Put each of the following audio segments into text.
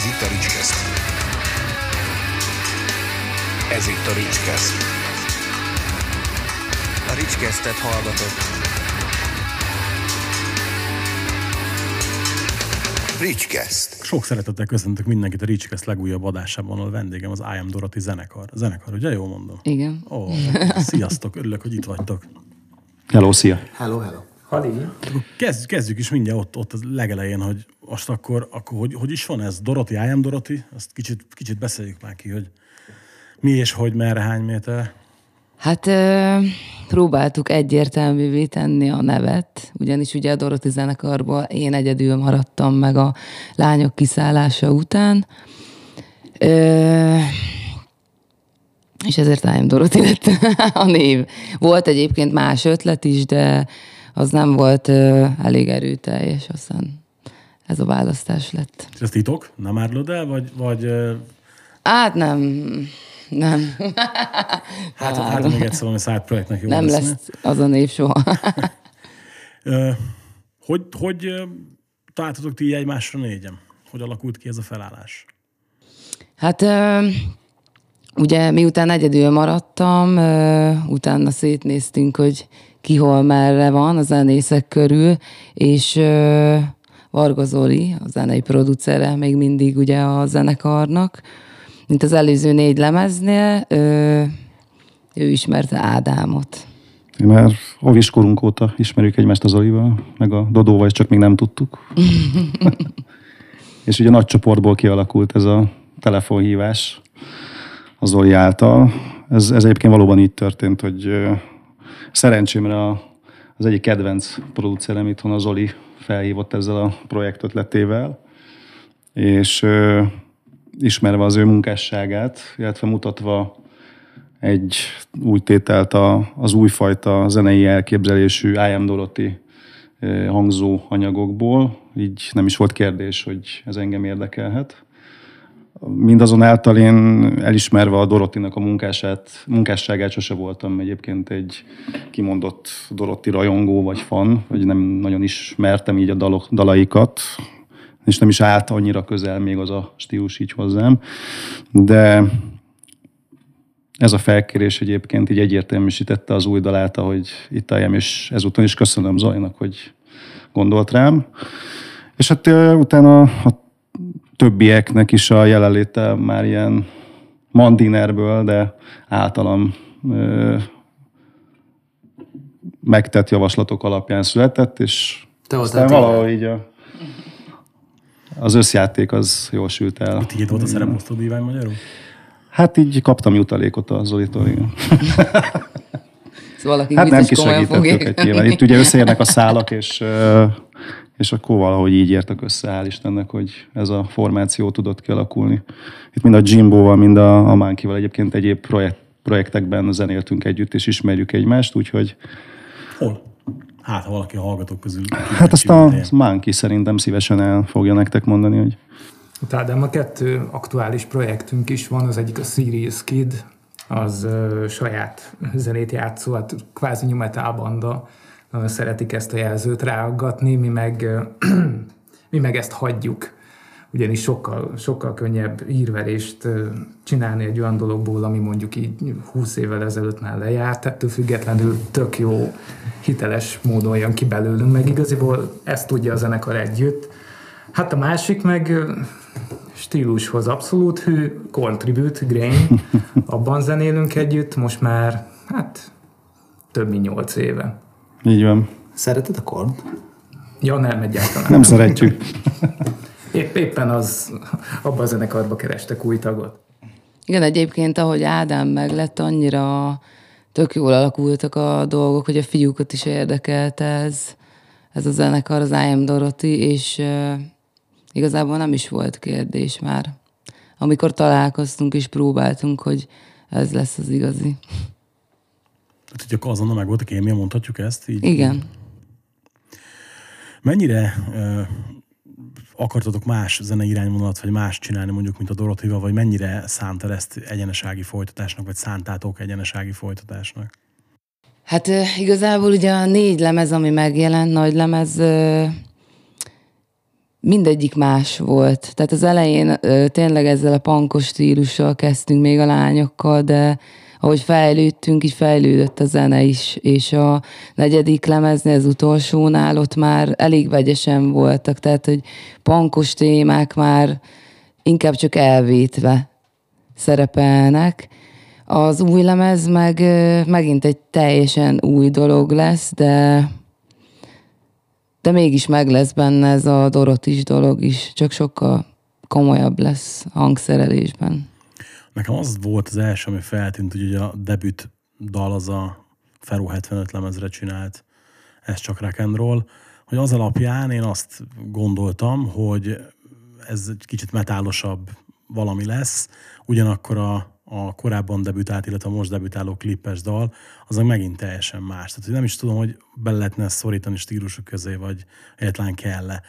Ez itt a Ricskeszt. Ez itt a Ricskeszt. A Ricskesztet hallgatott. Ricskeszt. Sok szeretettel köszöntök mindenkit a Ricskeszt legújabb adásában, ahol vendégem az I Am Dorothy zenekar. Zenekar, ugye jól mondom? Igen. Ó, sziasztok, örülök, hogy itt vagytok. Hello, szia! Hello, hello. Hali, Kezd, kezdjük is mindjárt ott, ott az legelején, hogy most akkor, akkor hogy, hogy is van ez? Doroti, I am Doroti? Azt kicsit, kicsit beszéljük már ki, hogy mi és hogy, merre, hány méter. Hát próbáltuk egyértelművé tenni a nevet, ugyanis ugye a Doroti zenekarból én egyedül maradtam meg a lányok kiszállása után. Ö, és ezért am Doroti lett a név. Volt egyébként más ötlet is, de az nem volt ö, elég erőteljes, aztán ez a választás lett. És ez titok? Nem árulod el, vagy, vagy ö, Hát nem, nem, hát, hát még egyszer valami side projektnek jó nem lesz. lesz az a név soha. Hogy, hogy találtatok ti egymásra négyen? Hogy alakult ki ez a felállás? Hát ugye miután egyedül maradtam, utána szétnéztünk, hogy ki hol merre van a zenészek körül, és Varga Zoli, a zenei producere még mindig ugye a zenekarnak, mint az előző négy lemeznél, ö, ő ismerte Ádámot. Már óviskorunk óta ismerjük egymást az Olival, meg a Dodóval, és csak még nem tudtuk. és ugye nagy csoportból kialakult ez a telefonhívás az Oli által. Ez, ez egyébként valóban így történt, hogy szerencsémre a, az egyik kedvenc producerem itthon, az Oli felhívott ezzel a projekt ötletével, és ö, ismerve az ő munkásságát, illetve mutatva egy új tételt a, az újfajta zenei elképzelésű I Am Dorothy hangzó anyagokból, így nem is volt kérdés, hogy ez engem érdekelhet. Mindazonáltal én elismerve a Dorotinak a munkását, munkásságát sose voltam egyébként egy kimondott Doroti rajongó vagy fan, vagy nem nagyon ismertem így a dalok, dalaikat, és nem is állt annyira közel még az a stílus így hozzám. De ez a felkérés egyébként így egyértelműsítette az új dalát, ahogy itt álljem, és ezúton is köszönöm Zajnak, hogy gondolt rám. És hát utána a többieknek is a jelenléte már ilyen mandinerből, de általam ö, megtett javaslatok alapján született, és Te aztán valahogy így a, az összjáték az jól sült el. Tiéd volt a szereposztó divány magyarul? Hát így kaptam jutalékot a Zolitól, igen. Szóval Hát nem biztos komolyan nyilván. Itt ugye összeérnek a szálak, és, ö, és akkor valahogy így értek össze, hál' Istennek, hogy ez a formáció tudott kialakulni. Itt mind a Jimbo-val, mind a, a Monkey-val egyébként egyéb projekt, projektekben zenéltünk együtt, és ismerjük egymást, úgyhogy Hol? Hát, ha valaki a hallgatók közül. hát azt a Monkey szerintem szívesen el fogja nektek mondani, hogy Ádám, a kettő aktuális projektünk is van, az egyik a Serious Kid, az ö, saját zenét játszó, hát kvázi new metal banda, nagyon szeretik ezt a jelzőt ráaggatni, mi meg, mi meg ezt hagyjuk, ugyanis sokkal, sokkal könnyebb írverést csinálni egy olyan dologból, ami mondjuk így 20 évvel ezelőtt már lejárt, ettől függetlenül tök jó, hiteles módon jön ki belőlünk, meg igaziból ezt tudja a zenekar együtt. Hát a másik meg stílushoz abszolút hű, Contribute, Grain, abban zenélünk együtt, most már hát több mint nyolc éve. Így van. Szereted a kornt? Ja, nem egyáltalán. Nem szeretjük. Épp, éppen az, abban a zenekarba kerestek új tagot. Igen, egyébként, ahogy Ádám meg lett, annyira tök jól alakultak a dolgok, hogy a fiúkat is érdekelte ez, ez a zenekar, az I Am Dorothy, és uh, igazából nem is volt kérdés már. Amikor találkoztunk és próbáltunk, hogy ez lesz az igazi. Tehát, hogy azonnal meg volt a kémia, mondhatjuk ezt? Így, Igen. Mennyire ö, akartatok más zenei irányvonalat, vagy más csinálni mondjuk, mint a Dorotival, vagy mennyire szántad ezt egyenesági folytatásnak, vagy szántátok egyenesági folytatásnak? Hát ö, igazából ugye a négy lemez, ami megjelent, nagy lemez, ö, mindegyik más volt. Tehát az elején ö, tényleg ezzel a pankos stílussal kezdtünk még a lányokkal, de ahogy fejlődtünk, így fejlődött a zene is, és a negyedik lemeznél, az utolsónál ott már elég vegyesen voltak, tehát hogy pankos témák már inkább csak elvétve szerepelnek. Az új lemez meg megint egy teljesen új dolog lesz, de de mégis meg lesz benne ez a Dorotis dolog is, csak sokkal komolyabb lesz hangszerelésben. Nekem az volt az első, ami feltűnt, hogy a debüt dal az a Ferro 75 lemezre csinált, ez csak rock and roll, hogy az alapján én azt gondoltam, hogy ez egy kicsit metálosabb valami lesz, ugyanakkor a, a korábban debütált, illetve a most debütáló klippes dal, az meg megint teljesen más. Tehát hogy nem is tudom, hogy be lehetne szorítani stílusok közé, vagy egyáltalán kell-e.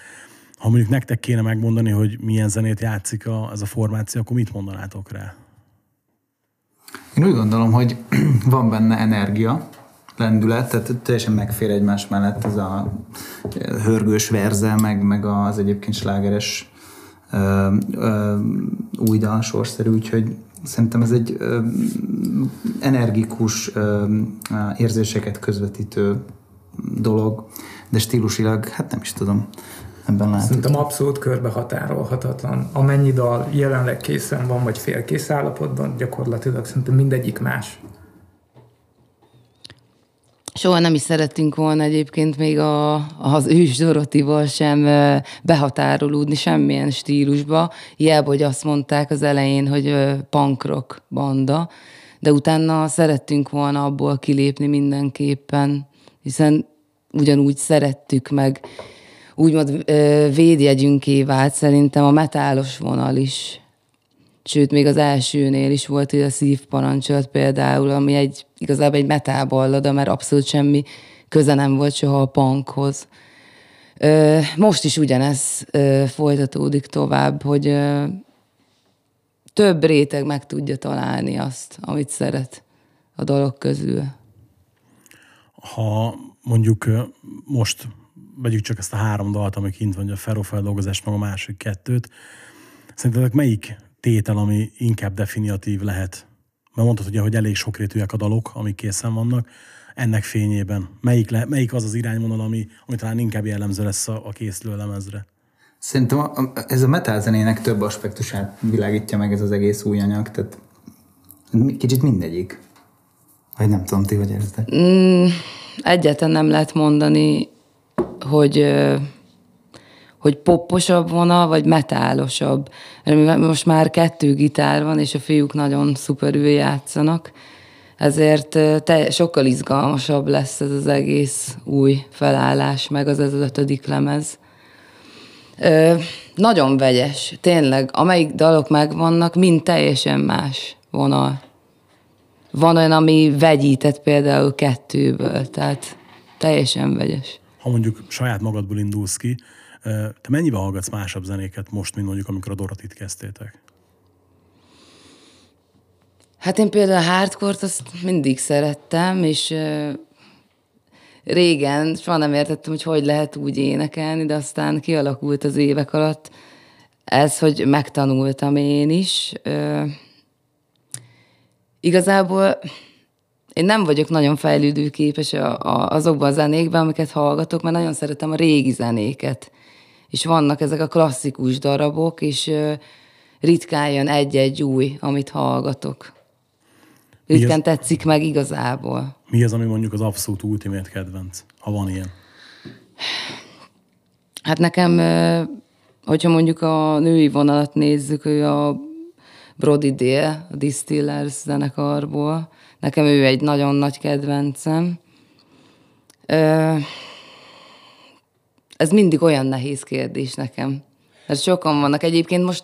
Ha mondjuk nektek kéne megmondani, hogy milyen zenét játszik a, ez a formáció, akkor mit mondanátok rá? Én úgy gondolom, hogy van benne energia, lendület, tehát teljesen megfér egymás mellett ez a hörgős verze, meg, meg az egyébként slágeres ö, ö, új dal sorszerű, úgyhogy szerintem ez egy ö, energikus ö, érzéseket közvetítő dolog, de stílusilag, hát nem is tudom, ebben látok. Szerintem abszolút körbehatárolhatatlan. Amennyi dal jelenleg készen van, vagy félkész állapotban, gyakorlatilag szerintem mindegyik más. Soha nem is szerettünk volna egyébként még a, az ős Dorotival sem behatárolódni semmilyen stílusba. Hiába, hogy azt mondták az elején, hogy punk rock banda, de utána szerettünk volna abból kilépni mindenképpen, hiszen ugyanúgy szerettük meg, úgymond védjegyünké vált szerintem a metálos vonal is. Sőt, még az elsőnél is volt hogy a szívparancsolat például, ami egy, igazából egy metal ballada, mert abszolút semmi köze nem volt soha a punkhoz. Most is ugyanez folytatódik tovább, hogy több réteg meg tudja találni azt, amit szeret a dolog közül. Ha mondjuk most vegyük csak ezt a három dalt, ami kint van, a ferrofeldolgozás, meg a másik kettőt, szerintetek melyik tétel, ami inkább definiatív lehet? Mert mondtad ugye, hogy elég sokrétűek a dalok, amik készen vannak. Ennek fényében melyik, le, melyik az az irányvonal, ami, ami talán inkább jellemző lesz a, a készülő lemezre? Szerintem a- a- ez a metal zenének több aspektusát világítja meg ez az egész új anyag, tehát kicsit mindegyik. Vagy nem tudom, ti hogy érztek? Egyáltalán nem lehet mondani, hogy, hogy popposabb vonal, vagy metálosabb. Mivel most már kettő gitár van, és a fiúk nagyon szuperül játszanak, ezért te, sokkal izgalmasabb lesz ez az egész új felállás, meg az az ötödik lemez. Ö, nagyon vegyes, tényleg. Amelyik dalok megvannak, mind teljesen más vonal. Van olyan, ami vegyített például kettőből, tehát teljesen vegyes. Ha mondjuk saját magadból indulsz ki, te mennyibe hallgatsz másabb zenéket most, mint mondjuk amikor a Dorotit kezdtétek? Hát én például a hardcore azt mindig szerettem, és régen soha nem értettem, hogy hogy lehet úgy énekelni, de aztán kialakult az évek alatt ez, hogy megtanultam én is. Igazából én nem vagyok nagyon fejlődőképes a, a, azokban a zenékben, amiket hallgatok, mert nagyon szeretem a régi zenéket. És vannak ezek a klasszikus darabok, és ö, ritkán jön egy-egy új, amit hallgatok. Az- Ritkán tetszik meg igazából. Mi az, ami mondjuk az abszolút ultimate kedvenc, ha van ilyen? Hát nekem, ö, hogyha mondjuk a női vonalat nézzük, ő a Brody Dale, a Distillers zenekarból. Nekem ő egy nagyon nagy kedvencem. Ez mindig olyan nehéz kérdés nekem. Mert sokan vannak. Egyébként most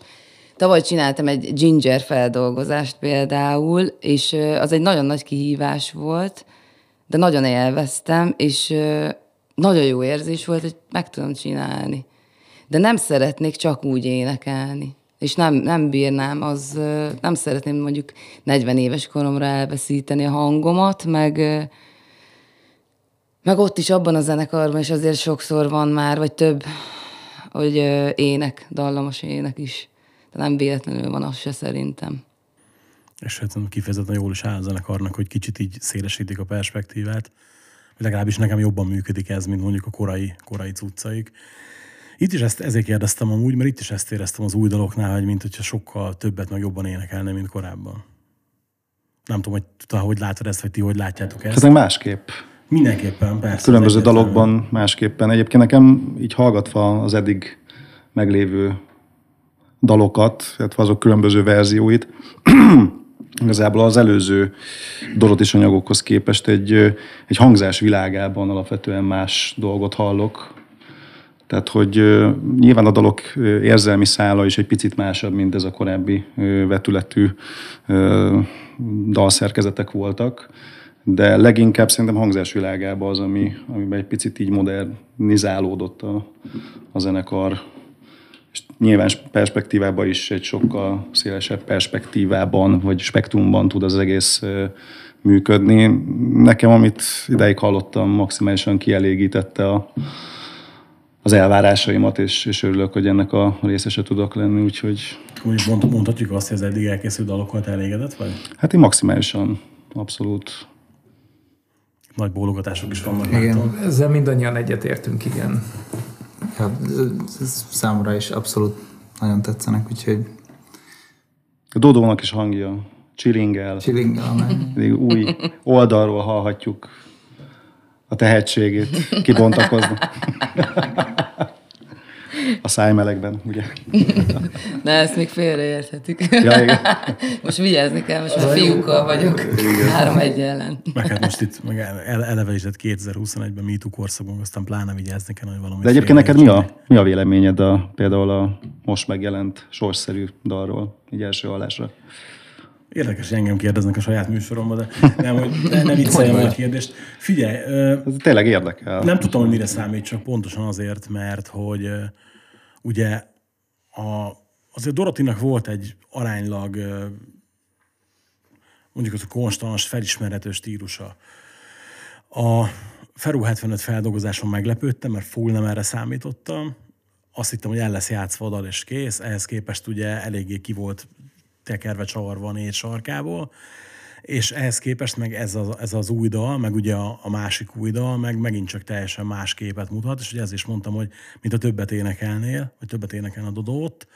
tavaly csináltam egy ginger feldolgozást például, és az egy nagyon nagy kihívás volt, de nagyon élveztem, és nagyon jó érzés volt, hogy meg tudom csinálni. De nem szeretnék csak úgy énekelni. És nem, nem bírnám, az nem szeretném mondjuk 40 éves koromra elveszíteni a hangomat, meg, meg ott is abban a zenekarban is azért sokszor van már, vagy több hogy ének, dallamos ének is. De nem véletlenül van az se szerintem. És hát kifejezetten jól is áll a zenekarnak, hogy kicsit így szélesítik a perspektívát. Legalábbis nekem jobban működik ez, mint mondjuk a korai, korai cuccaik. Itt is ezt, ezért kérdeztem amúgy, mert itt is ezt éreztem az új daloknál, hogy mint hogyha sokkal többet meg jobban énekelne, mint korábban. Nem tudom, hogy te hogy látod ezt, vagy ti hogy látjátok ezt. Ez másképp. Mindenképpen, persze. Különböző dalokban másképpen. Egyébként nekem így hallgatva az eddig meglévő dalokat, illetve azok különböző verzióit, igazából az előző Dorotis anyagokhoz képest egy, egy hangzás világában alapvetően más dolgot hallok. Tehát, hogy nyilván a dalok érzelmi szála is egy picit másabb, mint ez a korábbi vetületű dalszerkezetek voltak, de leginkább szerintem hangzás világában az, ami, amiben egy picit így modernizálódott a, a zenekar. És nyilván perspektívában is egy sokkal szélesebb perspektívában, vagy spektrumban tud az egész működni. Nekem, amit ideig hallottam, maximálisan kielégítette a, az elvárásaimat, és, és örülök, hogy ennek a részese tudok lenni, úgyhogy Úgy mond, mondhatjuk azt, hogy az eddig elkészült dalokkal elégedett vagy? hát én maximálisan abszolút Nagy bólogatások is vannak. Igen. látom. Ezzel mindannyian egyetértünk, igen. Ja, ez- ez számomra is abszolút nagyon tetszenek, úgyhogy A Dodónak is hangja, csiringel, chillinggel meg. Pedig új oldalról hallhatjuk a tehetségét kibontakozni. A szájmelegben, ugye? De ezt még félreérthetik. Ja, igen. most vigyázni kell, most már fiúkkal vagyok. Három egy ellen. Meg hát most itt meg ele- eleve is lett 2021-ben MeToo korszakban, aztán pláne vigyázni kell, hogy valami De egyébként neked mi a, mi a véleményed a, például a most megjelent sorszerű dalról, így első hallásra? Érdekes, hogy engem kérdeznek a saját műsoromban, de nem, hogy ne, ne vicceljem el a kérdést. Figyelj, Ez tényleg érdekel. nem tudtam, hogy mire számít, csak pontosan azért, mert hogy ugye a, azért Dorotinak volt egy aránylag mondjuk az a konstans, felismerhető stílusa. A Feru 75 feldolgozáson meglepődtem, mert full nem erre számítottam. Azt hittem, hogy el lesz játszva a dal és kész. Ehhez képest ugye eléggé ki volt tekerve csavarva a négy sarkából. És ehhez képest meg ez az, ez az új dal, meg ugye a, a másik új dal, meg megint csak teljesen más képet mutat, és ugye ezért is mondtam, hogy mint a többet énekelnél, vagy többet énekelne a Dodót,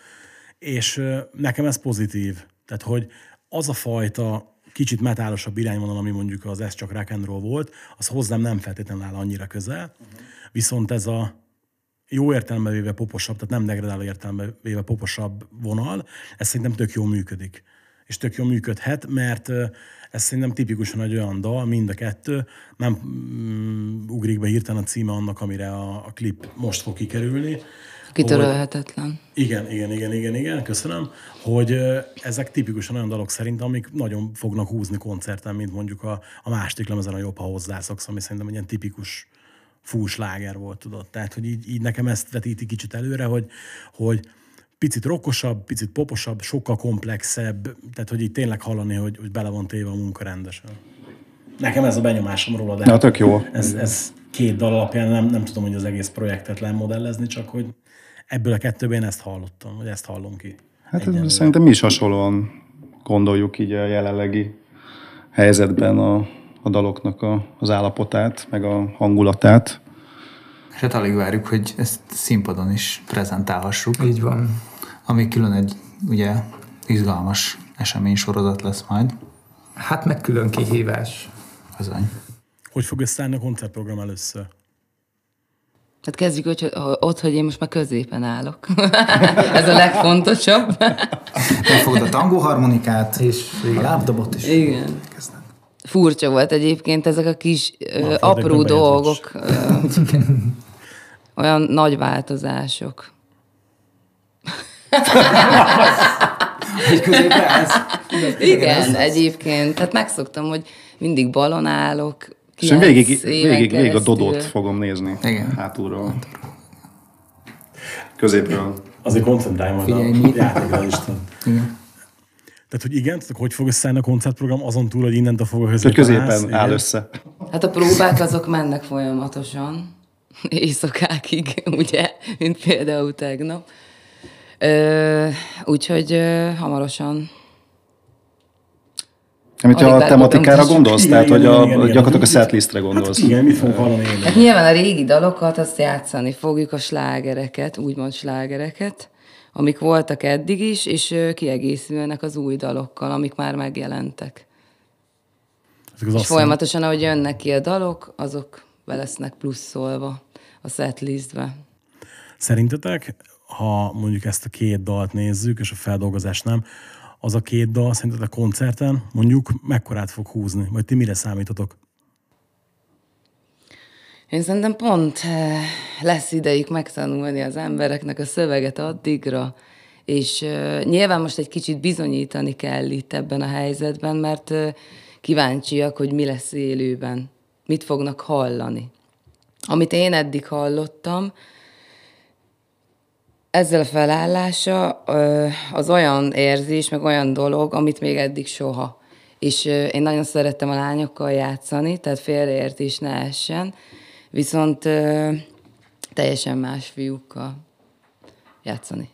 és nekem ez pozitív. Tehát, hogy az a fajta kicsit metálosabb irányvonal, ami mondjuk az Ez csak rock and roll volt, az hozzám nem feltétlenül áll annyira közel. Viszont ez a jó értelembe véve poposabb, tehát nem degradáló értelembe véve poposabb vonal, ez szerintem tök jól működik. És tök jól működhet, mert ez szerintem tipikusan egy olyan dal, mind a kettő, nem mm, ugrik be hirtelen a címe annak, amire a, a klip most fog kikerülni, Kitörölhetetlen. igen, igen, igen, igen, igen, köszönöm, hogy ezek tipikusan olyan dalok szerint, amik nagyon fognak húzni koncerten, mint mondjuk a, a második lemezen a jobb, ha hozzászoksz, ami szerintem egy ilyen tipikus fúsláger volt, tudod. Tehát, hogy így, így nekem ezt vetíti kicsit előre, hogy, hogy picit rokkosabb, picit poposabb, sokkal komplexebb, tehát, hogy így tényleg hallani, hogy, hogy bele van téve a munka rendesen. Nekem ez a benyomásom róla, de Na, tök jó. ez, ez két dal alapján nem, nem tudom, hogy az egész projektet lemodellezni, csak hogy ebből a kettőben én ezt hallottam, vagy ezt hallom ki. Hát Egyenlőre. ez, szerintem mi is hasonlóan gondoljuk így a jelenlegi helyzetben a, a daloknak a, az állapotát, meg a hangulatát. És hát alig várjuk, hogy ezt színpadon is prezentálhassuk, Így van. ami külön egy ugye izgalmas esemény sorozat lesz majd. Hát meg külön kihívás. Bizony. Hogy fog összeállni a koncertprogram először? Hát kezdjük hogy, hogy- ott, hogy én most már középen állok. Ez a legfontosabb. Megfogod a tangó harmonikát, És a lábdobot is. Igen. Furcsa volt egyébként ezek a kis ö, fordítjuk apró dolgok. Ö, olyan nagy változások. Egy. Igen, egyébként. Tehát megszoktam, hogy mindig balon állok. És én végig, végig, végig a. Dodot fogom nézni. Igen. Hátulról. Középről. Azért koncentrálj majd Figyelj, a játékra is. tudod. Igen. Tehát, hogy igen, tehát hogy fog összeállni a koncertprogram, azon túl, hogy innentől fogva Hogy középen, állsz, középen igen. áll össze. Hát a próbák azok mennek folyamatosan. éjszakákig, ugye, mint például tegnap. Ö, úgyhogy ö, hamarosan Amit Alig a tematikára gondolsz, Igen, tehát hogy igen, a, igen, igen. gyakorlatilag a Hát, setlistre gondolsz. Hát igen, mit fogunk hallani? Hát nyilván a régi dalokat azt játszani fogjuk, a slágereket, úgymond slágereket, amik voltak eddig is, és kiegészülnek az új dalokkal, amik már megjelentek. Ezek az És folyamatosan, ahogy jönnek ki a dalok, azok be lesznek pluszolva a setlistbe. Szerintetek, ha mondjuk ezt a két dalt nézzük, és a feldolgozás nem, az a két dal szerintetek a koncerten mondjuk mekkorát fog húzni? Vagy ti mire számítotok? Én szerintem pont eh, lesz idejük megtanulni az embereknek a szöveget addigra, és eh, nyilván most egy kicsit bizonyítani kell itt ebben a helyzetben, mert eh, kíváncsiak, hogy mi lesz élőben, mit fognak hallani. Amit én eddig hallottam, ezzel a felállása az olyan érzés, meg olyan dolog, amit még eddig soha. És én nagyon szerettem a lányokkal játszani, tehát félreértés ne essen, viszont ö, teljesen más fiúkkal játszani.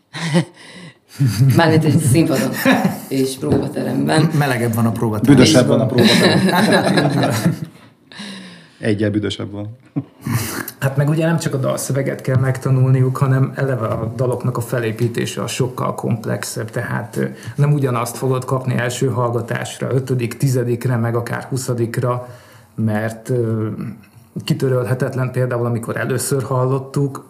Mármint egy színpadon és próbateremben. Melegebb van a próbaterem. Büdösebb van a próbaterem. Egyel büdösebb van. Hát meg ugye nem csak a dalszöveget kell megtanulniuk, hanem eleve a daloknak a felépítése a sokkal komplexebb, tehát nem ugyanazt fogod kapni első hallgatásra, ötödik, tizedikre, meg akár huszadikra, mert kitörölhetetlen például, amikor először hallottuk,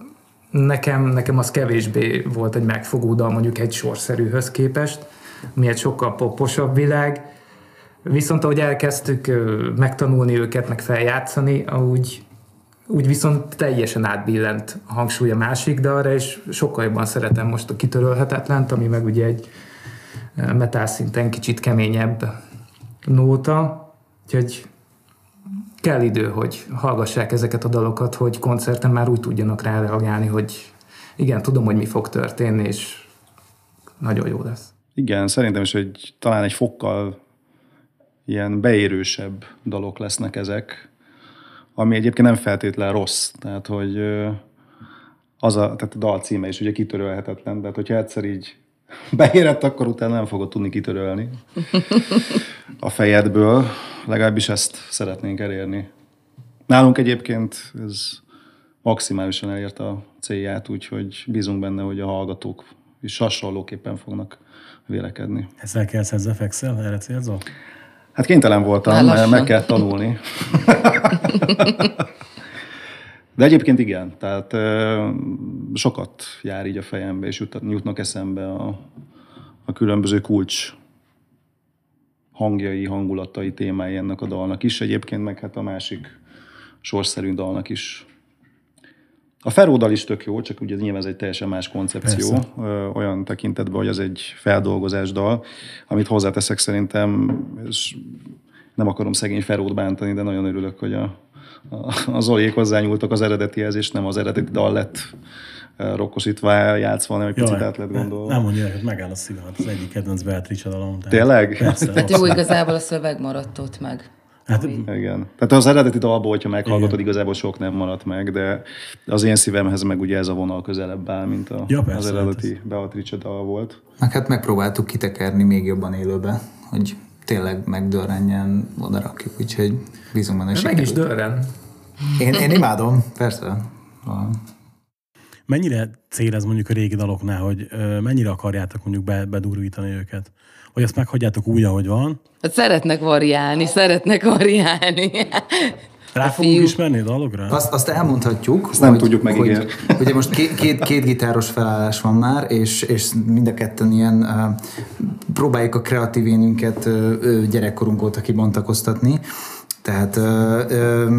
nekem, nekem az kevésbé volt egy megfogó dal mondjuk egy sorszerűhöz képest, mi egy sokkal poposabb világ, Viszont ahogy elkezdtük megtanulni őket, meg feljátszani, úgy, úgy viszont teljesen átbillent a hangsúly a másik dalra, és sokkal jobban szeretem most a kitörölhetetlent, ami meg ugye egy ö, metal szinten kicsit keményebb nóta, úgyhogy kell idő, hogy hallgassák ezeket a dalokat, hogy koncerten már úgy tudjanak rá reagálni, hogy igen, tudom, hogy mi fog történni, és nagyon jó lesz. Igen, szerintem is, hogy talán egy fokkal ilyen beérősebb dalok lesznek ezek, ami egyébként nem feltétlen rossz. Tehát, hogy az a, tehát a dal címe is ugye kitörölhetetlen, tehát hogyha egyszer így beérett, akkor utána nem fogod tudni kitörölni a fejedből. Legalábbis ezt szeretnénk elérni. Nálunk egyébként ez maximálisan elérte a célját, úgyhogy bízunk benne, hogy a hallgatók is hasonlóképpen fognak vélekedni. Ezzel kell ezzel fekszel? Erre célzol? Hát kénytelen voltam, mert meg kell tanulni. De egyébként igen, tehát sokat jár így a fejembe, és jut- jutnak eszembe a, a különböző kulcs hangjai, hangulatai, témái ennek a dalnak is. Egyébként meg hát a másik sorszerű dalnak is. A Feródal is tök jó, csak ugye nyilván ez egy teljesen más koncepció, Persze. olyan tekintetben, hogy az egy feldolgozás dal, amit hozzáteszek szerintem, és nem akarom szegény Ferót bántani, de nagyon örülök, hogy a, a, az Oljék hozzányúltak az eredetihez, és nem az eredeti dal lett ö, rokkosítva, játszva, hanem egy picit át lett gondolva. Nem mondja, hogy megáll a szívem, hát az egyik kedvenc Beatrice dalom. Tényleg? Persze. Hát az- jó, igazából a szöveg maradt ott meg. Hát, Igen. Tehát az eredeti dalból, hogyha meghallgatod, igazából sok nem maradt meg, de az én szívemhez meg ugye ez a vonal közelebb áll, mint a, Ja, az persze, eredeti Beatrice dal volt. Meg hát megpróbáltuk kitekerni még jobban élőbe, hogy tényleg megdörrenjen, oda rakjuk, úgyhogy bízunk benne, hogy Meg is dörren. Én, én imádom, persze. Van. mennyire cél ez mondjuk a régi daloknál, hogy mennyire akarjátok mondjuk be, bedurvítani őket? Vagy azt meghagyjátok úgy, ahogy van? Hát szeretnek variálni, szeretnek variálni. Rá A fogunk fiú- ismerni a dalokra? Azt, azt elmondhatjuk. Azt nem tudjuk megígérni. Hogy, ugye most két, két, két gitáros felállás van már, és, és mind a ketten ilyen uh, próbáljuk a kreatív énünket uh, gyerekkorunk óta kibontakoztatni. Tehát ö, ö,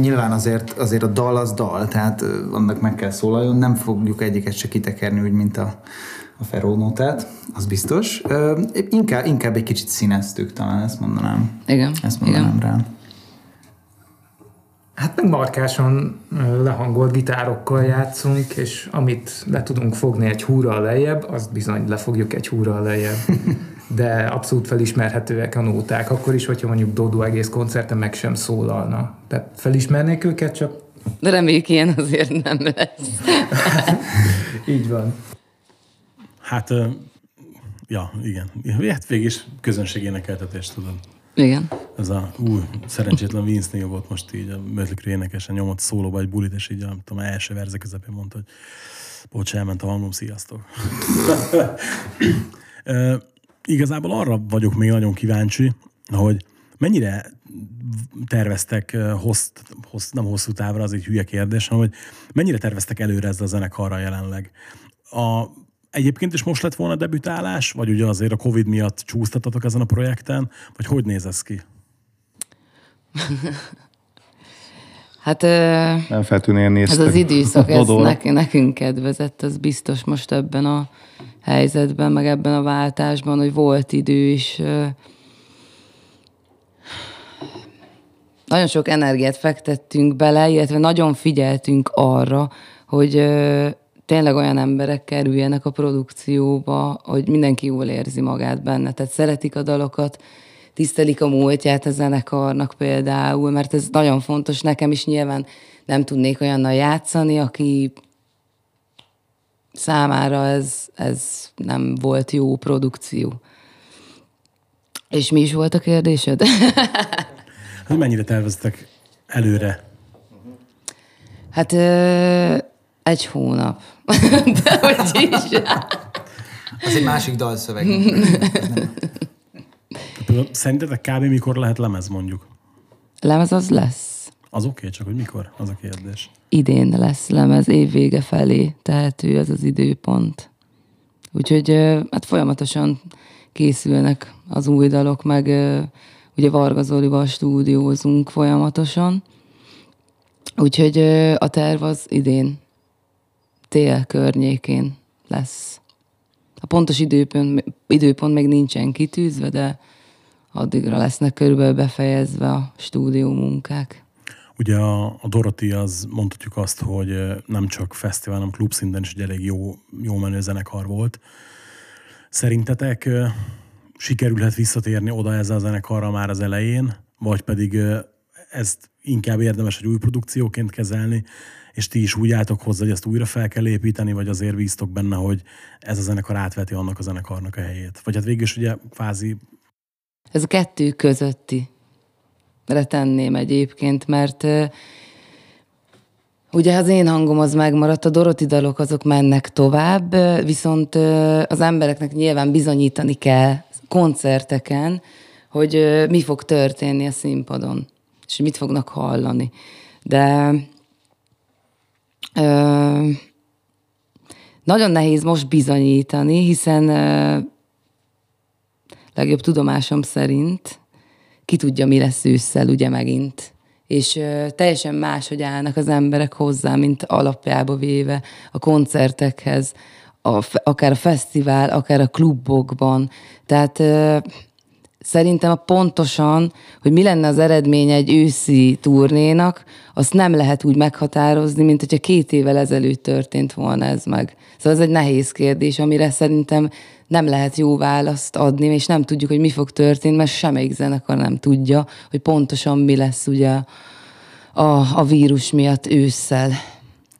nyilván azért, azért a dal az dal, tehát ö, annak meg kell szólaljon, nem fogjuk egyiket se kitekerni úgy, mint a, a ferónótát, az biztos. Ö, inkább, inkább egy kicsit színeztük talán, ezt mondanám. Igen, Ezt mondanám igen. rá. Hát meg markásan lehangolt gitárokkal játszunk, és amit le tudunk fogni egy húrral lejjebb, azt bizony lefogjuk egy húrral lejjebb. De abszolút felismerhetőek a nóták, akkor is, hogyha mondjuk Dodo egész koncerten meg sem szólalna. Tehát felismernék őket, csak De reméljük ilyen azért nem lesz. Így van. Hát, ja, igen. Hát végig is közönségének eltetés, tudod. Igen. Ez a ú, szerencsétlen Vince Neil volt most így a Mötley énekesen nyomott szólóba egy bulit, és így, nem tudom, első verze közepén mondta, hogy bocs, elment a hangom, sziasztok. Ö, Igazából arra vagyok még nagyon kíváncsi, hogy mennyire terveztek hossz, hossz, nem hosszú távra, az egy hülye kérdés, hanem hogy mennyire terveztek előre ezzel a zenekarra jelenleg. A, egyébként is most lett volna debütálás, vagy ugye azért a Covid miatt csúsztatatok ezen a projekten, vagy hogy néz ez ki? Hát Nem feltűnően ez néztek. az időszak, ez Dodóra. nek, nekünk kedvezett, az biztos most ebben a helyzetben, meg ebben a váltásban, hogy volt idő is. Nagyon sok energiát fektettünk bele, illetve nagyon figyeltünk arra, hogy tényleg olyan emberek kerüljenek a produkcióba, hogy mindenki jól érzi magát benne. Tehát szeretik a dalokat, tisztelik a múltját a zenekarnak például, mert ez nagyon fontos. Nekem is nyilván nem tudnék olyannal játszani, aki számára ez, ez nem volt jó produkció. És mi is volt a kérdésed? Hogy mennyire terveztek előre? hát ö, egy hónap. De hogy is. Az egy másik dalszöveg. Például Szerintetek kb. mikor lehet lemez mondjuk? Lemez az lesz. Az oké, okay, csak hogy mikor? Az a kérdés. idén lesz lemez, évvége felé tehető ez az időpont. Úgyhogy hát folyamatosan készülnek az új dalok, meg ugye Varga Zolival stúdiózunk folyamatosan. Úgyhogy a terv az idén tél környékén lesz. A pontos időpont, időpont még nincsen kitűzve, de addigra lesznek körülbelül befejezve a stúdió munkák. Ugye a, a Dorothy az mondhatjuk azt, hogy ö, nem csak fesztivál, hanem klubszinten is egy elég jó, jó menő zenekar volt. Szerintetek ö, sikerülhet visszatérni oda ezzel a zenekarra már az elején, vagy pedig ö, ezt inkább érdemes egy új produkcióként kezelni, és ti is úgy álltok hozzá, hogy ezt újra fel kell építeni, vagy azért bíztok benne, hogy ez a zenekar átveti annak a zenekarnak a helyét. Vagy hát végül is ugye kvázi Ez a kettő közötti tenném egyébként, mert ugye az én hangom az megmaradt, a Doroti dalok azok mennek tovább, viszont az embereknek nyilván bizonyítani kell koncerteken, hogy mi fog történni a színpadon, és mit fognak hallani. De ö, nagyon nehéz most bizonyítani, hiszen ö, legjobb tudomásom szerint ki tudja, mi lesz ősszel, ugye megint. És teljesen más, hogy állnak az emberek hozzá, mint alapjába véve a koncertekhez, a, akár a fesztivál, akár a klubokban. Tehát szerintem a pontosan, hogy mi lenne az eredmény egy őszi turnénak, azt nem lehet úgy meghatározni, mint hogyha két évvel ezelőtt történt volna ez meg. Szóval ez egy nehéz kérdés, amire szerintem nem lehet jó választ adni, és nem tudjuk, hogy mi fog történni, mert semmelyik zenekar nem tudja, hogy pontosan mi lesz ugye a, a vírus miatt ősszel. Mi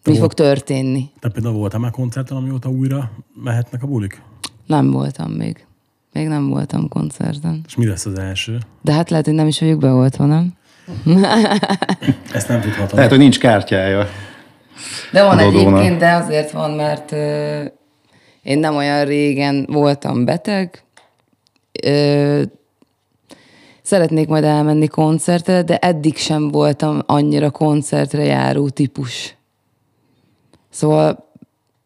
Volt. fog történni? Te például voltál már koncerten, amióta újra mehetnek a bulik? Nem voltam még. Még nem voltam koncerten. És mi lesz az első? De hát lehet, hogy nem is vagyok beoltva, nem? Ezt nem tudhatom. Lehet, hogy nincs kártyája. De van Dodónak. egyébként, de azért van, mert ö, én nem olyan régen voltam beteg. Ö, szeretnék majd elmenni koncertre, de eddig sem voltam annyira koncertre járó típus. Szóval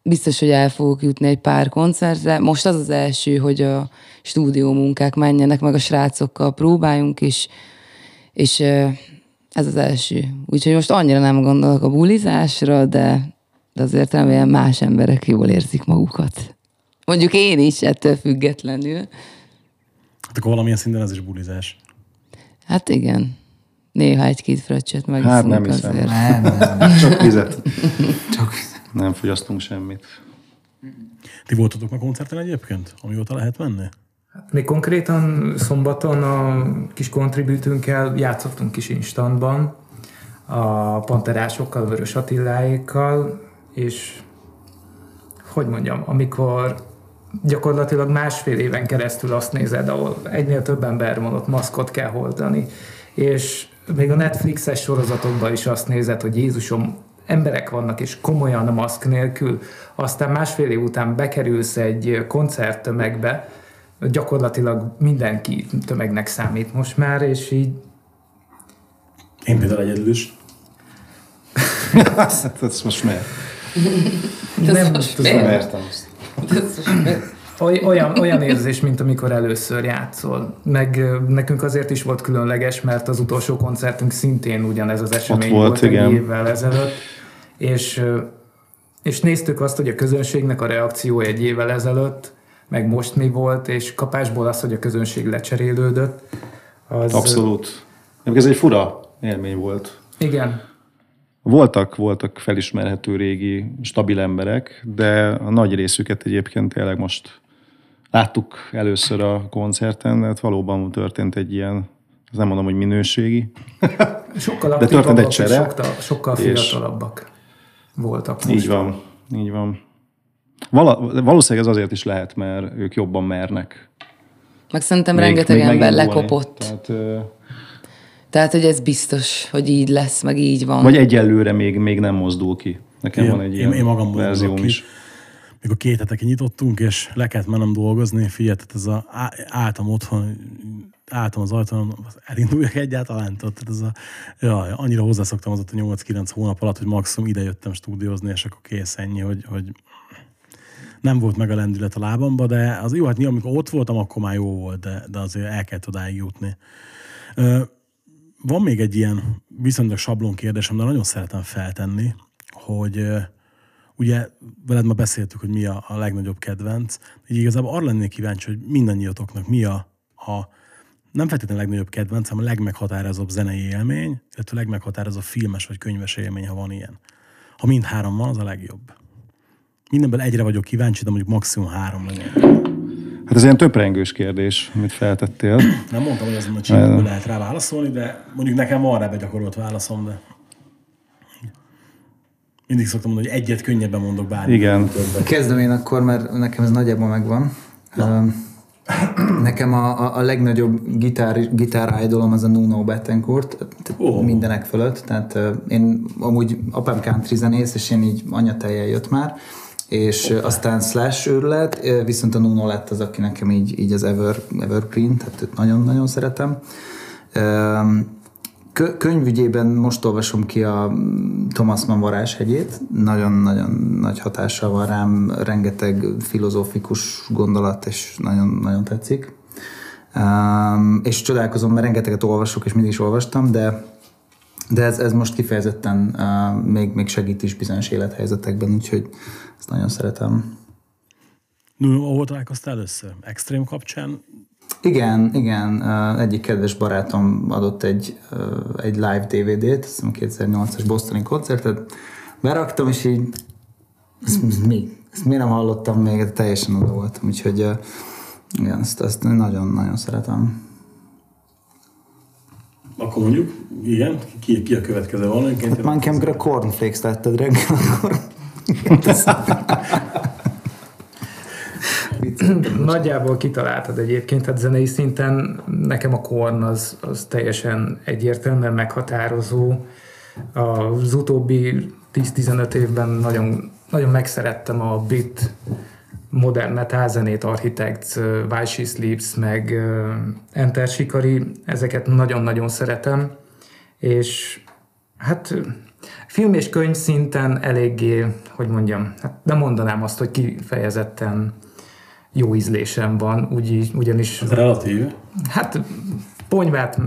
biztos, hogy el fogok jutni egy pár koncertre. Most az az első, hogy a stúdió munkák menjenek, meg a srácokkal próbáljunk, és, és ez az első. Úgyhogy most annyira nem gondolok a bulizásra, de, de azért remélem más emberek jól érzik magukat. Mondjuk én is ettől függetlenül. Hát akkor valamilyen szinten ez is bulizás. Hát igen. Néha egy-két fröccsöt meg Hát nem hiszem. azért. Nem, nem, nem. Csak vizet. Csak Nem fogyasztunk semmit. Ti voltatok már koncerten egyébként, amióta lehet menni? Mi konkrétan szombaton a kis kontribűtünkkel játszottunk kis instantban. a panterásokkal, Vörös Attiláékkal, és hogy mondjam, amikor gyakorlatilag másfél éven keresztül azt nézed, ahol egynél több ember van, ott maszkot kell hordani, és még a Netflixes sorozatokban is azt nézed, hogy Jézusom, emberek vannak, és komolyan a maszk nélkül, aztán másfél év után bekerülsz egy koncerttömegbe, gyakorlatilag mindenki tömegnek számít most már, és így Én például egyedül is. Hát ez most miért? nem most tudom. miért? Mertem azt. Oly- Olyan, olyan érzés, mint amikor először játszol. Meg nekünk azért is volt különleges, mert az utolsó koncertünk szintén ugyanez az esemény volt, volt, igen. egy évvel ezelőtt. És, és néztük azt, hogy a közönségnek a reakció egy évvel ezelőtt, meg most mi volt, és kapásból az, hogy a közönség lecserélődött. Az, Abszolút. Ez egy fura élmény volt. Igen, Voltak, voltak felismerhető régi, stabil emberek, de a nagy részüket egyébként tényleg most láttuk először a koncerten, de hát valóban történt egy ilyen, az nem mondom, hogy minőségi. sokkal De történt egy csere, sokkal, sokkal fiatalabbak voltak most. Így van, így van. Vala, valószínűleg ez azért is lehet, mert ők jobban mernek. Meg szerintem még- rengeteg még ember lekopott. Tehát, ö, Tehát, hogy ez biztos, hogy így lesz, meg így van. vagy egyelőre még, még nem mozdul ki. Nekem Igen, van egy én- ilyen én magamból verzióm indulok ki. is. Mikor két hete kinyitottunk, és le kellett mennem dolgozni, figyelj, tehát ez a, álltam otthon, álltam az ajtón, elinduljak egyáltalán, tehát ez a, jaj, annyira hozzászoktam az ott a 8-9 hónap alatt, hogy maximum ide jöttem stúdiózni, és akkor kész ennyi, hogy, hogy nem volt meg a lendület a lábamba, de az jó, hát nyilván, amikor ott voltam, akkor már jó volt, de, de azért el kellett odáig jutni. Van még egy ilyen viszonylag sablon kérdésem, de nagyon szeretem feltenni, hogy ugye veled ma beszéltük, hogy mi a, a legnagyobb kedvenc, így igazából arra lennék kíváncsi, hogy mindannyiatoknak mi a, a nem feltétlenül a legnagyobb kedvenc, hanem a legmeghatározóbb zenei élmény, illetve a legmeghatározóbb filmes vagy könyves élmény, ha van ilyen. Ha mind három van, az a legjobb. Mindenből egyre vagyok kíváncsi, de mondjuk maximum három legyen. Hát ez ilyen töprengős kérdés, amit feltettél. Nem mondtam, hogy azon a csillagból lehet rá válaszolni, de mondjuk nekem van rá begyakorolt válaszom, de mindig szoktam mondani, hogy egyet könnyebben mondok bármi. Igen. Többet. Kezdem én akkor, mert nekem ez nagyjából megvan. Ö, Nekem a, a, a legnagyobb gitár, gitár idolom az a Nuno Bettencourt, Ó. mindenek fölött. Tehát én amúgy apám country zenész, és én így anyatejjel jött már, és ö, aztán Slash őrület, viszont a Nuno lett az, aki nekem így, így az Ever, Evergreen, tehát őt nagyon-nagyon szeretem. Kö- könyvügyében most olvasom ki a mm, Thomas Mann varázshegyét. Nagyon-nagyon nagy hatással van rám, rengeteg filozófikus gondolat, és nagyon-nagyon tetszik. Um, és csodálkozom, mert rengeteget olvasok, és mindig is olvastam, de de ez, ez most kifejezetten uh, még, még segít is bizonyos élethelyzetekben, úgyhogy ezt nagyon szeretem. Ahol találkoztál először? Extrém kapcsán? Igen, igen. Egyik kedves barátom adott egy, egy live DVD-t, azt hiszem 2008-as Bostoni koncertet. Beraktam, és így ez, ez mi? Ezt miért nem hallottam még? Teljesen oda voltam, úgyhogy igen, ezt, ezt nagyon-nagyon szeretem. Akkor mondjuk, igen, ki, ki a következő van? Hát a cornflakes tetted reggel, akkor... Nagyjából kitaláltad egyébként, tehát zenei szinten nekem a Korn az, az teljesen egyértelműen meghatározó. Az utóbbi 10-15 évben nagyon, nagyon megszerettem a brit modern metal zenét, Architects, Why She Sleeps, meg Enter Shikari, ezeket nagyon-nagyon szeretem, és hát film és könyv szinten eléggé, hogy mondjam, hát nem mondanám azt, hogy kifejezetten jó ízlésem van, úgy, ugyanis Ez relatív. Hát ponyvát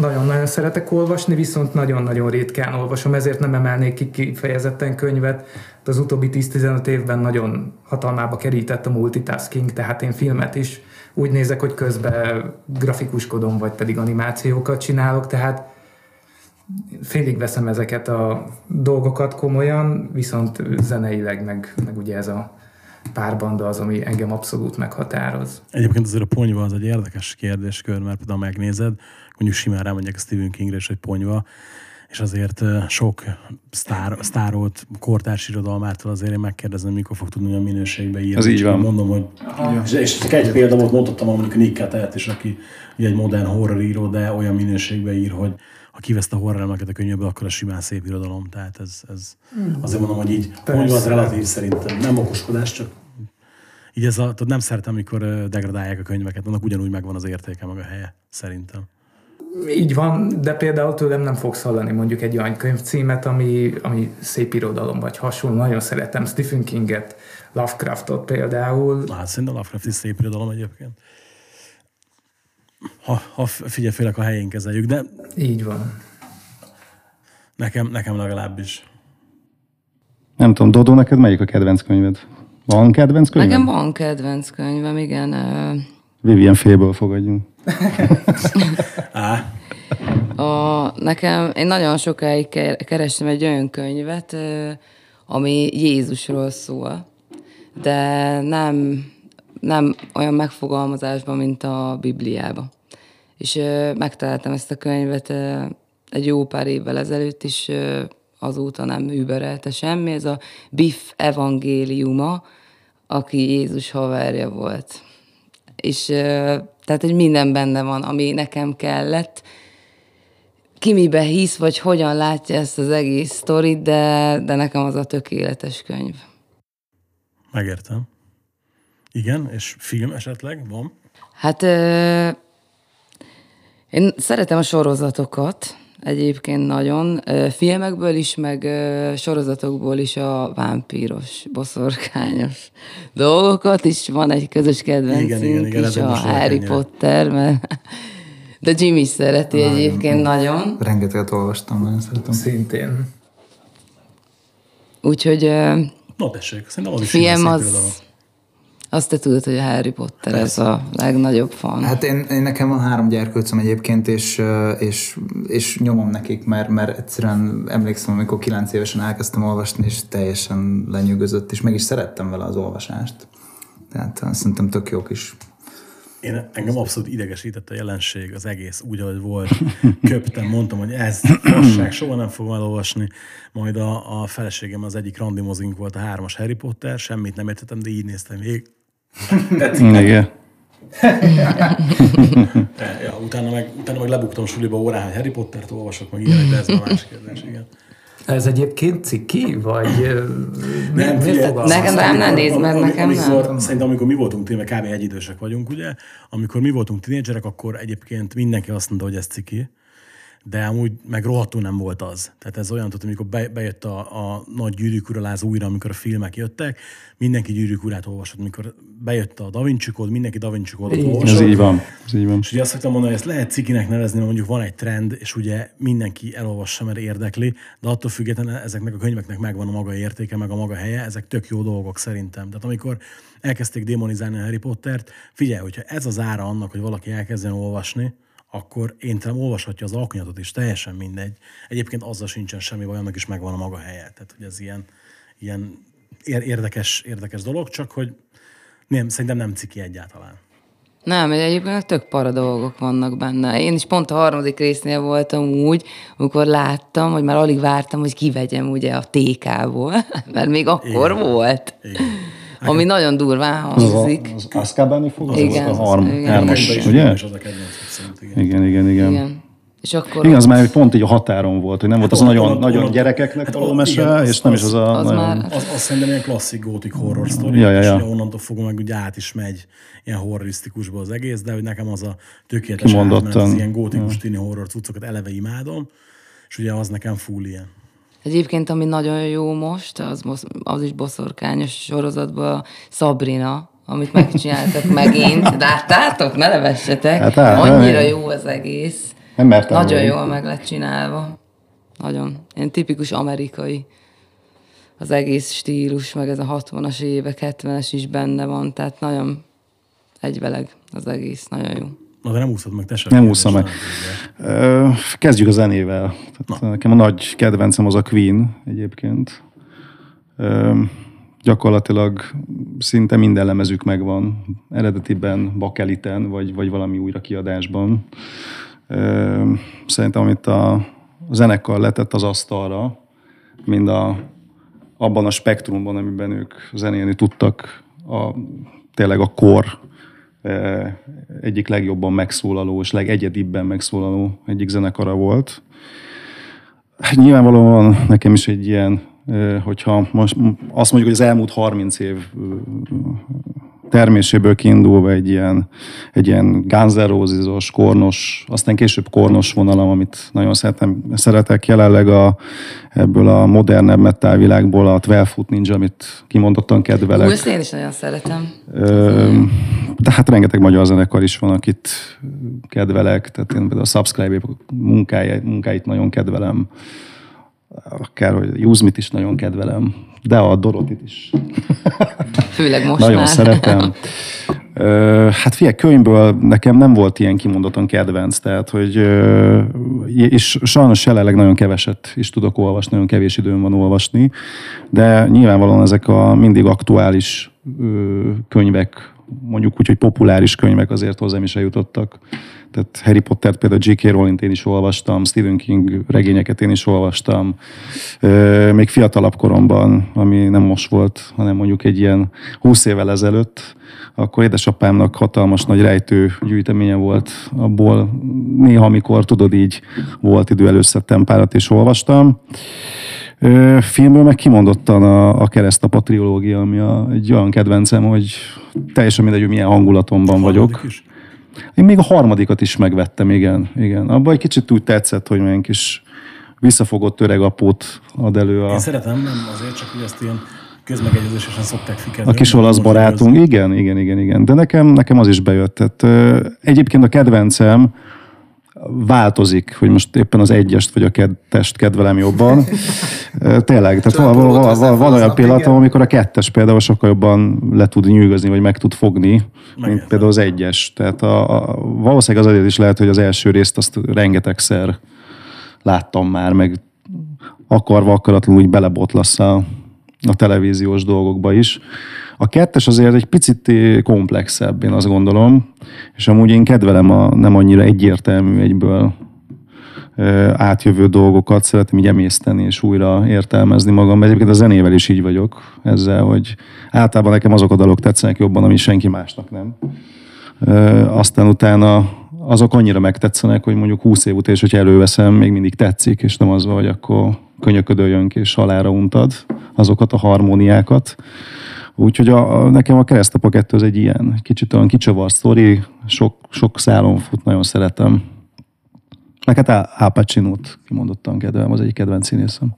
nagyon-nagyon szeretek olvasni, viszont nagyon-nagyon ritkán olvasom, ezért nem emelnék ki kifejezetten könyvet. De az utóbbi 10-15 évben nagyon hatalmába kerített a multitasking, tehát én filmet is úgy nézek, hogy közben grafikuskodom, vagy pedig animációkat csinálok, tehát félig veszem ezeket a dolgokat komolyan, viszont zeneileg meg, meg ugye ez a párbanda az, ami engem abszolút meghatároz. Egyébként azért a ponyva az egy érdekes kérdéskör, mert például megnézed, mondjuk simán rámondják a Stephen Kingre is, hogy ponyva, és azért sok sztár, sztárolt kortárs irodalmától azért én megkérdezem, mikor fog tudni olyan minőségbe írni. Ez így van. Mondom, hogy és, és csak egy példa volt, mondottam mondjuk Nick Catert is, aki egy modern horror író, de olyan minőségbe ír, hogy ha kiveszte a horror elemeket a könyvből, akkor a simán szép irodalom. Tehát ez, ez azért mondom, hogy így mondjuk az relatív szerintem. Nem okoskodás, csak így ez a, tudod, nem szeretem, amikor degradálják a könyveket, annak ugyanúgy megvan az értéke, meg a helye, szerintem. Így van, de például tőlem nem fogsz hallani mondjuk egy olyan könyvcímet, ami, ami szép irodalom vagy hasonló. Nagyon szeretem Stephen Kinget, Lovecraftot például. Hát szerintem Lovecraft is szép irodalom egyébként. Ha, ha figyelj, főleg a helyén kezeljük, de Így van. nekem, nekem legalábbis. Nem tudom, Dodó, neked melyik a kedvenc könyved? Van kedvenc könyved? Nekem van kedvenc könyvem, igen. Vivian Féből fogadjunk. A, nekem, én nagyon sokáig ke- kerestem egy olyan könyvet, ami Jézusról szól, de nem, nem olyan megfogalmazásban, mint a Bibliában. És megtaláltam ezt a könyvet egy jó pár évvel ezelőtt, és ö, azóta nem überelte semmi. Ez a Biff evangéliuma, aki Jézus haverja volt. És tehát, hogy minden benne van, ami nekem kellett, ki mibe hisz, vagy hogyan látja ezt az egész sztorit, de, de nekem az a tökéletes könyv. megértem. Igen, és film esetleg van? Hát ö, én szeretem a sorozatokat, egyébként nagyon. Ö, filmekből is, meg ö, sorozatokból is a vámpíros, boszorkányos dolgokat is. Van egy közös kedvencünk Igen, igen, igen, is, a Harry. Potter, mert de Jimmy szereti egyébként nagyon. Rengeteget olvastam, nagyon szeretem. Szintén. Úgyhogy No, tessék, szerintem az is film az... irodalom. Azt te tudod, hogy a Harry Potter ez a legnagyobb fan. Hát én, én nekem van három gyerkőcöm egyébként, és, és, és nyomom nekik, mert, mert egyszerűen emlékszem, amikor kilenc évesen elkezdtem olvasni, és teljesen lenyűgözött, és meg is szerettem vele az olvasást. Tehát szerintem tök jó kis Én engem abszolút idegesített a jelenség, az egész úgy, ahogy volt. Köptem, mondtam, hogy ez fasság, soha nem fogom elolvasni. Majd a, a feleségem az egyik randimozink volt a hármas Harry Potter, semmit nem értettem, de így néztem végig. Tetszik? Igen. Ja, utána, meg, utána meg lebuktam suliba órán, hogy Harry Pottert olvasok, meg ilyenek, de ez már más kérdés, igen. Ez egyébként ciki, vagy mi, Nem, miért fogalmaz? Nekem nem, nem nézd meg, Ami- nekem amikor, nem. Szerintem amikor mi voltunk tényleg kb. egyidősek vagyunk, ugye, amikor mi voltunk tínédzserek, akkor egyébként mindenki azt mondta, hogy ez ciki, de amúgy meg rohadtul nem volt az. Tehát ez olyan, tudod, amikor be- bejött a, a nagy gyűrűk uraláz újra, amikor a filmek jöttek, mindenki gyűrűk urát olvasott. Amikor bejött a Da Vinci Code, mindenki Da Vinci Code-ot olvasott. Ez így van. Ez így van. És ugye azt szoktam mondani, hogy ezt lehet cikinek nevezni, mert mondjuk van egy trend, és ugye mindenki elolvassa, mert érdekli, de attól függetlenül ezeknek a könyveknek megvan a maga értéke, meg a maga helye, ezek tök jó dolgok szerintem. Tehát amikor elkezdték démonizálni a Harry Pottert, figyelj, hogyha ez az ára annak, hogy valaki elkezdjen olvasni, akkor én tudom, olvashatja az alkonyatot is, teljesen mindegy. Egyébként azzal sincsen semmi baj, annak is megvan a maga helye. Tehát, hogy ez ilyen, ilyen ér- érdekes, érdekes dolog, csak hogy nem, szerintem nem ciki egyáltalán. Nem, egyébként tök para dolgok vannak benne. Én is pont a harmadik résznél voltam úgy, amikor láttam, hogy már alig vártam, hogy kivegyem ugye a TK-ból, mert még akkor Igen. volt. Igen. Ami nagyon durván Az, a, hangzik. az Azkabani fog, az Igen, a harm, igen. hármas, ugye? Az a kedvenc igen. Igen, igen, igen. Igen. És akkor Igen, az már hogy pont így a határon volt, hogy nem volt az a ott- nagyon, ott- nagyon ott- gyerekeknek hát való ott- mese, igen, az- és nem is az a az nagyon... már- Az, az szerintem ilyen klasszik gótik horror sztori, Ja, ja, ja. és onnantól fogom meg ugye át is megy ilyen horrorisztikusba az egész, de hogy nekem az a tökéletes Kimondottan. átmenet, az ilyen gótikus tini horror cuccokat eleve imádom, és ugye az nekem full ilyen. Egyébként, ami nagyon jó most, az, az is boszorkányos sorozatban a Sabrina, amit megcsináltak megint. Láttátok? Ne nevessetek. Hát á, Annyira jó az egész. Nem mertem. Nagyon volna. jól meg lett csinálva. Nagyon. Ilyen tipikus amerikai az egész stílus, meg ez a 60-as évek, 70-es is benne van, tehát nagyon egyveleg az egész, nagyon jó. Na de nem úszod meg, te sem. Nem úszom meg. Ö, Kezdjük a zenével. Tehát nekem a nagy kedvencem az a Queen egyébként. Ö, Gyakorlatilag szinte minden lemezük megvan. Eredetiben, bakeliten, vagy, vagy valami újra kiadásban. Szerintem, amit a, zenekar letett az asztalra, mind a, abban a spektrumban, amiben ők zenélni tudtak, a, tényleg a kor egyik legjobban megszólaló és legegyedibben megszólaló egyik zenekara volt. Hát nyilvánvalóan nekem is egy ilyen, hogyha most azt mondjuk, hogy az elmúlt 30 év terméséből kiindulva egy ilyen, egy ilyen Roses-os, kornos, aztán később kornos vonalam, amit nagyon szeretem, szeretek jelenleg a, ebből a modernebb metal világból, a 12 Foot Ninja, amit kimondottan kedvelek. Hú, ezt én is nagyon szeretem. Ö, de hát rengeteg magyar zenekar is van, akit kedvelek, tehát én például a Subscribe munkáit, munkáit nagyon kedvelem akár, hogy Júzmit is nagyon kedvelem, de a Dorotit is. Főleg most Nagyon már. szeretem. Ö, Hát figyelj, könyvből nekem nem volt ilyen kimondottan kedvenc, tehát hogy ö, és sajnos jelenleg nagyon keveset is tudok olvasni, nagyon kevés időm van olvasni, de nyilvánvalóan ezek a mindig aktuális ö, könyvek, mondjuk úgy, hogy populáris könyvek azért hozzám is eljutottak. Tehát Harry Pottert például J.K. Rowling én is olvastam, Stephen King regényeket én is olvastam. Még fiatalabb koromban, ami nem most volt, hanem mondjuk egy ilyen 20 évvel ezelőtt, akkor édesapámnak hatalmas nagy rejtő gyűjteménye volt, abból néha, amikor tudod így volt idő, előszedtem párat és olvastam. Filmből meg kimondottan a, a keresztapa trilógia, ami a, egy olyan kedvencem, hogy teljesen mindegy, hogy milyen hangulatomban vagyok. Is. Én még a harmadikat is megvettem, igen. igen. Abban egy kicsit úgy tetszett, hogy milyen kis visszafogott öreg apót ad elő a, Én szeretem, nem azért, csak hogy ezt ilyen közmegegyezésesen szokták fikedni. a kis olasz barátunk. Igen, igen, igen, igen. De nekem, nekem az is bejött. Tehát, egyébként a kedvencem változik, hogy most éppen az egyest vagy a kettest kedvelem jobban. Tényleg, tehát van, van, Csapolót van, hozzá van, olyan igen. amikor a kettes például sokkal jobban le tud nyűgözni, vagy meg tud fogni, mint Megértem. például az egyes. Tehát a, a, valószínűleg az azért is lehet, hogy az első részt azt rengetegszer láttam már, meg akarva akaratlanul úgy belebotlasz a, a televíziós dolgokba is. A kettes azért egy picit komplexebb, én azt gondolom, és amúgy én kedvelem a nem annyira egyértelmű egyből átjövő dolgokat, szeretem így emészteni és újra értelmezni magam. Egyébként a zenével is így vagyok ezzel, hogy általában nekem azok a dalok tetszenek jobban, ami senki másnak nem. Aztán utána azok annyira megtetszenek, hogy mondjuk 20 év után is, hogyha előveszem, még mindig tetszik, és nem az van, hogy akkor könyöködöljön és halára untad azokat a harmóniákat. Úgyhogy a, nekem a Keresztapa 2 az egy ilyen kicsit olyan kicsavar sztori, sok, sok szálon fut, nagyon szeretem. Meg hát Al Pacino-t kimondottan kedvelem, az egyik kedvenc színészem.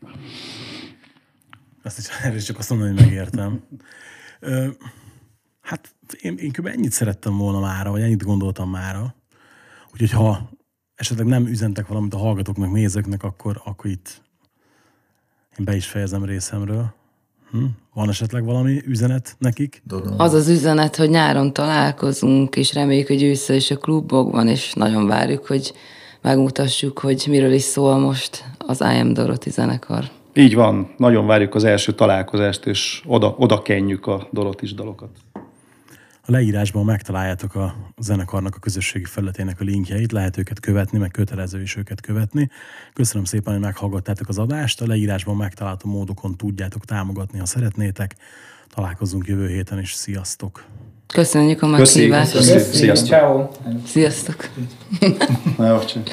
Ezt is, erre is csak azt mondom, hogy megértem. Ö, hát én, én kb. ennyit szerettem volna mára, vagy ennyit gondoltam mára. Úgyhogy ha esetleg nem üzentek valamit a hallgatóknak, nézőknek, akkor, akkor itt én be is fejezem részemről. Hm? Van esetleg valami üzenet nekik? Az az üzenet, hogy nyáron találkozunk, és reméljük, hogy ősszel is a klubokban, és nagyon várjuk, hogy megmutassuk, hogy miről is szól most az I Am Dorothy zenekar. Így van, nagyon várjuk az első találkozást, és oda, oda kenjük a Dorotis dalokat. A leírásban megtaláljátok a zenekarnak a közösségi felületének a linkjeit, lehet őket követni, meg kötelező is őket követni. Köszönöm szépen, hogy meghallgattátok az adást, a leírásban megtalálható módokon tudjátok támogatni, ha szeretnétek. Találkozunk jövő héten, és sziasztok! Köszönjük a meghívást. Sziasztok. Sziasztok! Jó, csak.